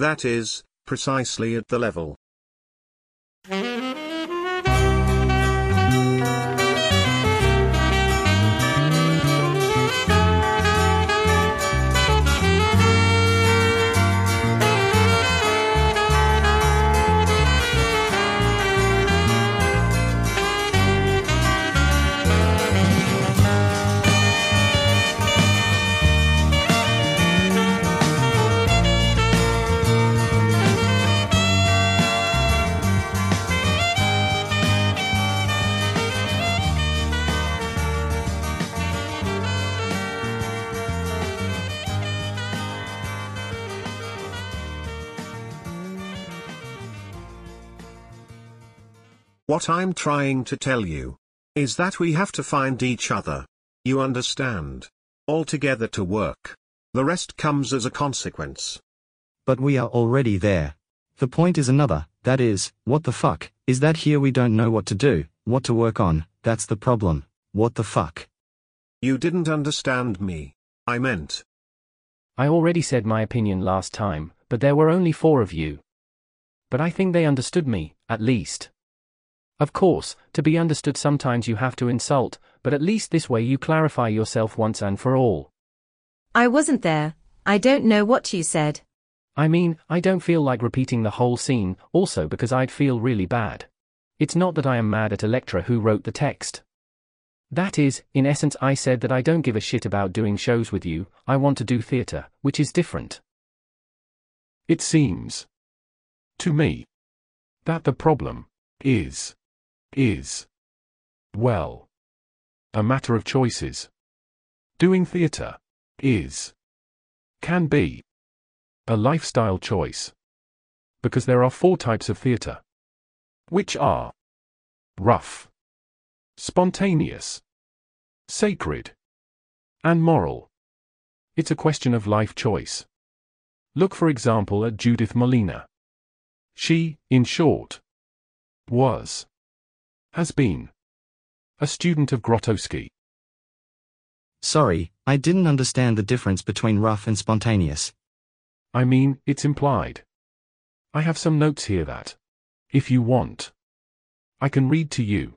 That is, precisely at the level. What I'm trying to tell you is that we have to find each other. You understand? All together to work. The rest comes as a consequence. But we are already there. The point is another, that is, what the fuck, is that here we don't know what to do, what to work on, that's the problem. What the fuck? You didn't understand me. I meant. I already said my opinion last time, but there were only four of you. But I think they understood me, at least. Of course, to be understood sometimes you have to insult, but at least this way you clarify yourself once and for all. I wasn't there. I don't know what you said. I mean, I don't feel like repeating the whole scene, also because I'd feel really bad. It's not that I am mad at Elettra who wrote the text. That is, in essence, I said that I don't give a shit about doing shows with you, I want to do theatre, which is different. It seems to me that the problem is is. Well. A matter of choices. Doing theatre. Is. Can be. A lifestyle choice. Because there are four types of theatre. Which are. Rough, spontaneous, sacred, and moral. It's a question of life choice. Look for example at Judith Malina. She, in short, was, has been, a student of Grotowski. Sorry, I didn't understand the difference between rough and spontaneous. I mean, it's implied. I have some notes here that, if you want, I can read to you.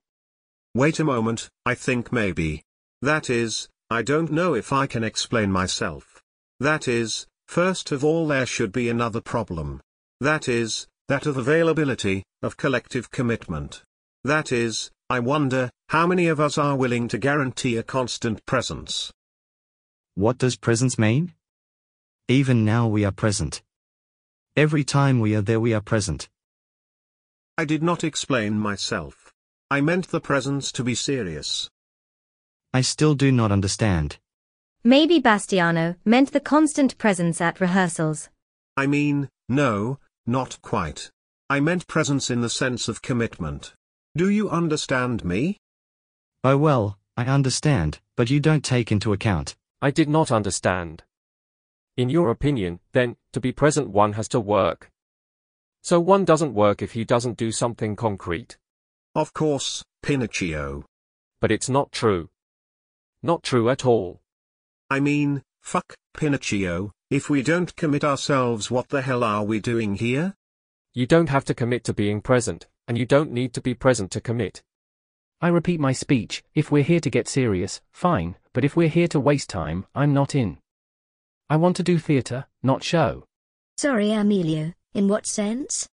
Wait a moment, I think maybe. That is, I don't know if I can explain myself. That is, first of all there should be another problem. That is, that of availability, of collective commitment. That is, I wonder, how many of us are willing to guarantee a constant presence? What does presence mean? Even now we are present. Every time we are there we are present. I did not explain myself. I meant the presence to be serious. I still do not understand. Maybe Bastiano meant the constant presence at rehearsals. I mean, no, not quite. I meant presence in the sense of commitment. Do you understand me? Oh well, I understand, but you don't take into account. I did not understand. In your opinion, then, to be present one has to work. So one doesn't work if he doesn't do something concrete. Of course, Pinocchio. But it's not true. Not true at all. I mean, fuck, Pinocchio, if we don't commit ourselves what the hell are we doing here? You don't have to commit to being present, and you don't need to be present to commit. I repeat my speech, if we're here to get serious, fine, but if we're here to waste time, I'm not in. I want to do theatre, not show. Sorry, Emilio, in what sense?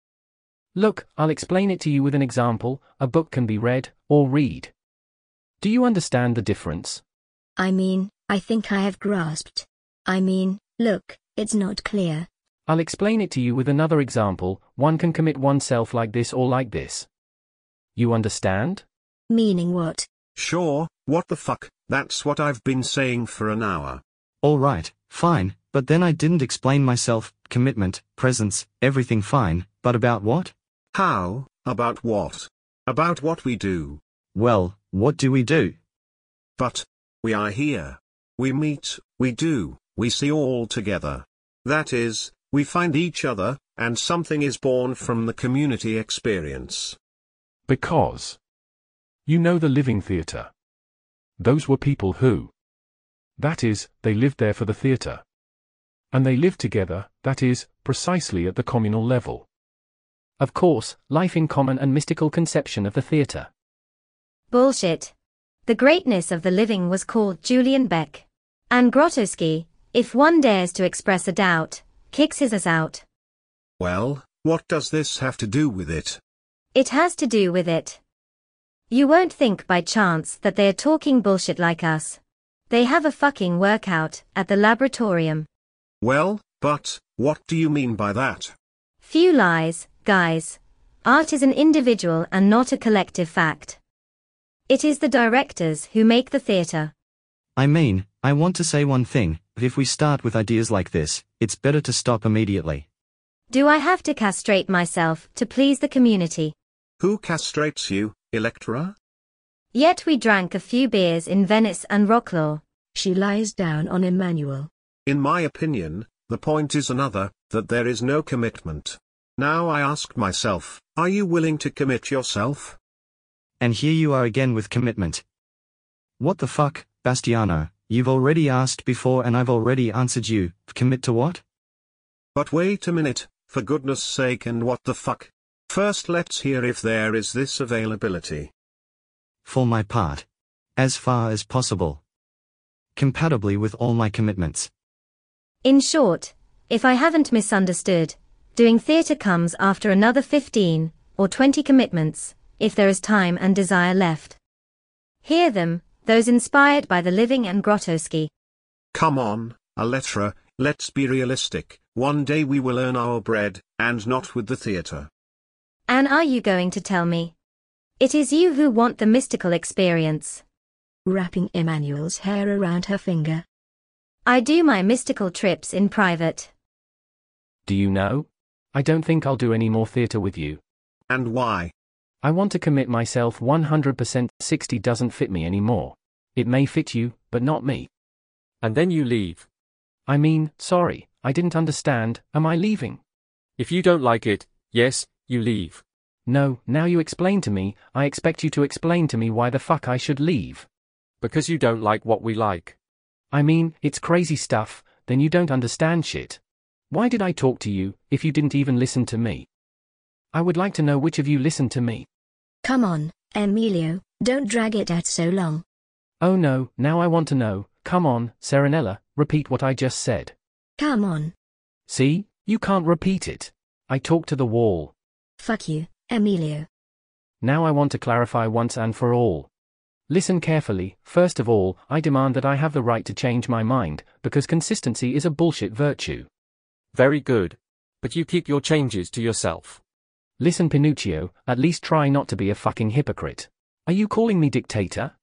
Look, I'll explain it to you with an example a book can be read, or read. Do you understand the difference? I mean, I think I have grasped. I mean, look, it's not clear. I'll explain it to you with another example one can commit oneself like this or like this. You understand? Meaning what? Sure, what the fuck, that's what I've been saying for an hour. Alright, fine, but then I didn't explain myself, commitment, presence, everything fine, but about what? How, about what? About what we do. Well, what do we do? But, we are here. We meet, we do, we see all together. That is, we find each other, and something is born from the community experience. Because. You know the living theatre. Those were people who. That is, they lived there for the theatre. And they lived together, that is, precisely at the communal level. Of course, life in common and mystical conception of the theatre. Bullshit. The greatness of the living was called Julian Beck. And Grotowski, if one dares to express a doubt, kicks his ass out. Well, what does this have to do with it? It has to do with it. You won't think by chance that they are talking bullshit like us. They have a fucking workout at the laboratorium. Well, but, what do you mean by that? Few lies, guys. Art is an individual and not a collective fact. It is the directors who make the theatre. I mean, I want to say one thing, but if we start with ideas like this, it's better to stop immediately. Do I have to castrate myself to please the community? Who castrates you, Elettra? Yet we drank a few beers in Venice and Wroclaw. She lies down on Emmanuel. In my opinion, the point is another, that there is no commitment. Now I ask myself, are you willing to commit yourself? And here you are again with commitment. What the fuck, Bastiano, you've already asked before and I've already answered you, commit to what? But wait a minute, for goodness sake and what the fuck? First let's hear if there is this availability. For my part. As far as possible. Compatibly with all my commitments. In short, if I haven't misunderstood, doing theatre comes after another 15 or 20 commitments, if there is time and desire left. Hear them, those inspired by the living and Grotowski. Come on, Elettra, let's be realistic, one day we will earn our bread, and not with the theatre. And are you going to tell me? It is you who want the mystical experience. Wrapping Emmanuel's hair around her finger. I do my mystical trips in private. Do you know? I don't think I'll do any more theatre with you. And why? I want to commit myself 100%. 60 doesn't fit me anymore. It may fit you, but not me. And then you leave. I mean, sorry, I didn't understand, am I leaving? If you don't like it, yes, you leave. No, now you explain to me, I expect you to explain to me why the fuck I should leave. Because you don't like what we like. I mean, it's crazy stuff, then you don't understand shit. Why did I talk to you, if you didn't even listen to me? I would like to know which of you listened to me. Come on, Emilio, don't drag it out so long. Oh no, now I want to know, come on, Serenella, repeat what I just said. Come on. See, you can't repeat it. I talk to the wall. Fuck you, Emilio. Now I want to clarify once and for all. Listen carefully, first of all, I demand that I have the right to change my mind, because consistency is a bullshit virtue. Very good. But you keep your changes to yourself. Listen, Pinuccio, at least try not to be a fucking hypocrite. Are you calling me dictator?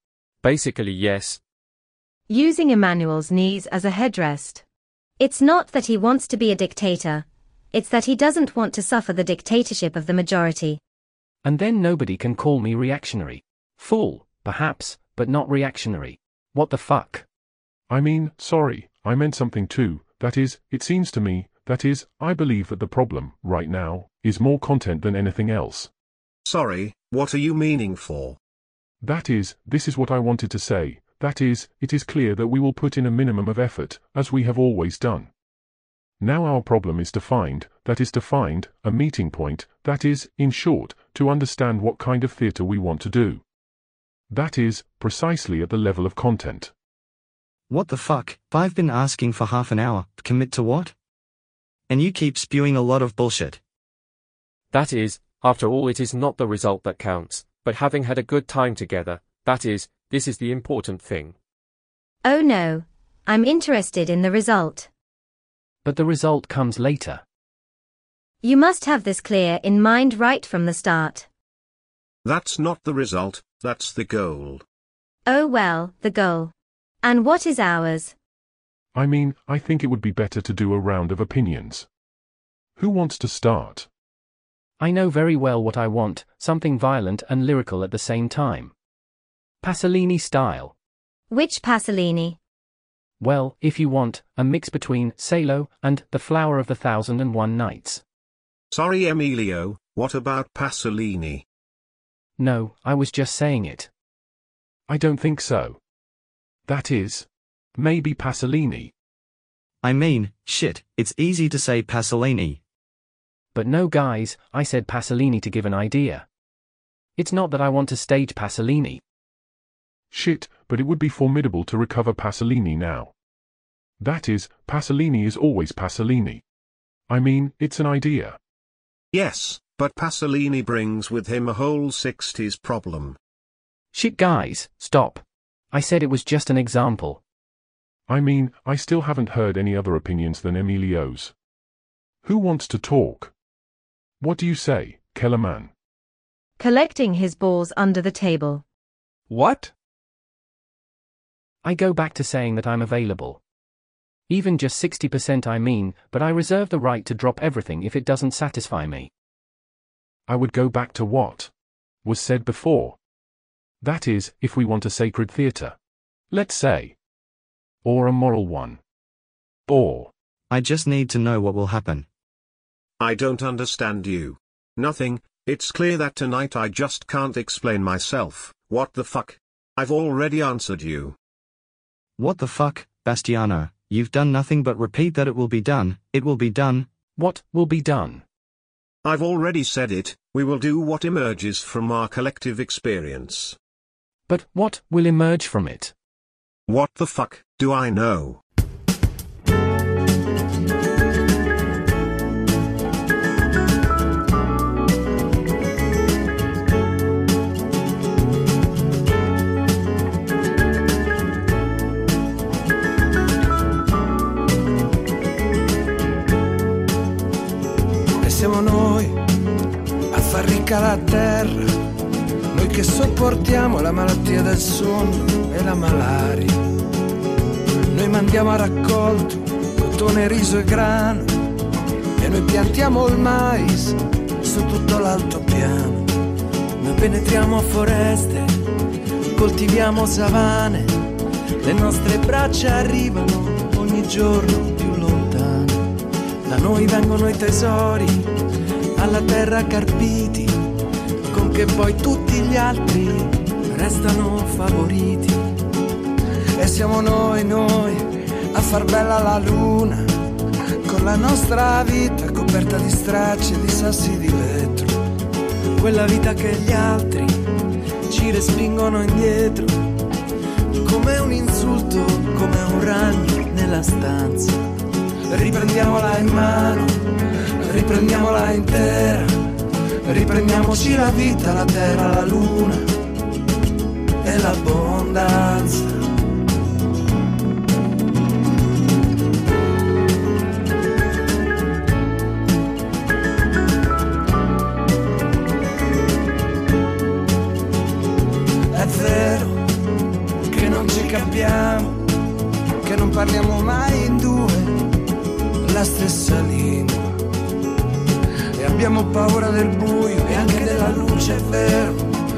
Basically, yes. Using Emmanuel's knees as a headrest. It's not that he wants to be a dictator, it's that he doesn't want to suffer the dictatorship of the majority. And then nobody can call me reactionary. Fool, perhaps, but not reactionary. What the fuck? I mean, sorry, I meant something too, that is, it seems to me, that is, I believe that the problem, right now, is more content than anything else. Sorry, what are you meaning for? That is, this is what I wanted to say, that is, it is clear that we will put in a minimum of effort, as we have always done. Now our problem is to find, that is to find, a meeting point, that is, in short, to understand what kind of theatre we want to do. That is, precisely at the level of content. What the fuck? I've been asking for half an hour, commit to what? And you keep spewing a lot of bullshit. That is, after all, it is not the result that counts, but having had a good time together, that is, this is the important thing. Oh no, I'm interested in the result. But the result comes later. You must have this clear in mind right from the start. That's not the result, that's the goal. Oh well, the goal. And what is ours? I mean, I think it would be better to do a round of opinions. Who wants to start? I know very well what I want, something violent and lyrical at the same time. Pasolini style. Which Pasolini? Well, if you want, a mix between Salo and The Flower of the Thousand and One Nights. Sorry Emilio, what about Pasolini? No, I was just saying it. I don't think so. That is, maybe Pasolini. I mean, shit, it's easy to say Pasolini. But no guys, I said Pasolini to give an idea. It's not that I want to stage Pasolini. Shit, but it would be formidable to recover Pasolini now. That is, Pasolini is always Pasolini. I mean, it's an idea. Yes, but Pasolini brings with him a whole 60s problem. Shit guys, stop. I said it was just an example. I mean, I still haven't heard any other opinions than Emilio's. Who wants to talk? What do you say, Kellerman? Collecting his balls under the table. What? I go back to saying that I'm available. Even just 60% I mean, but I reserve the right to drop everything if it doesn't satisfy me. I would go back to what was said before. That is, if we want a sacred theatre. Let's say. Or a moral one. Or. I just need to know what will happen. I don't understand you. Nothing, it's clear that tonight I just can't explain myself, what the fuck? I've already answered you. What the fuck, Bastiano? You've done nothing but repeat that it will be done, it will be done. What will be done? I've already said it, we will do what emerges from our collective experience. But what will emerge from it? What the fuck do I know? E siamo noi a far ricca la terra, che sopportiamo la malattia del sonno e la malaria. Noi mandiamo a raccolto cotone, riso e grano e noi piantiamo il mais su tutto l'altopiano. Noi penetriamo foreste, coltiviamo savane, le nostre braccia arrivano ogni giorno più lontano. Da noi vengono i tesori, alla terra carpiti, che poi tutti gli altri restano favoriti. E siamo noi, noi, a far bella la luna, con la nostra vita coperta di stracci e di sassi di vetro. Quella vita che gli altri ci respingono indietro, come un insulto, come un ragno nella stanza. Riprendiamola in mano, riprendiamola intera, riprendiamoci la vita, la terra, la luna e l'abbondanza. È vero che non ci capiamo, che non parliamo mai in due la stessa lingua. Abbiamo paura del buio e anche della luce, è vero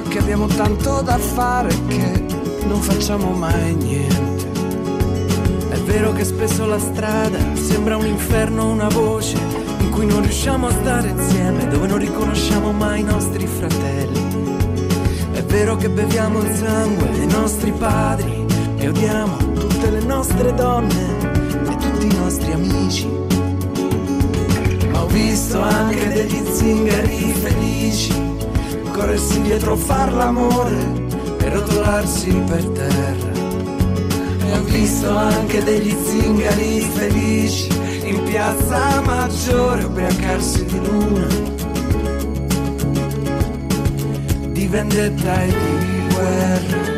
che abbiamo tanto da fare che non facciamo mai niente. È vero che spesso la strada sembra un inferno, una voce in cui non riusciamo a stare insieme, dove non riconosciamo mai i nostri fratelli. È vero che beviamo il sangue dei nostri padri e odiamo tutte le nostre donne e tutti i nostri amici. Visto anche degli zingari felici corrersi dietro far l'amore e rotolarsi per terra. E ho visto anche degli zingari felici in piazza maggiore ubriacarsi di luna di vendetta e di guerra.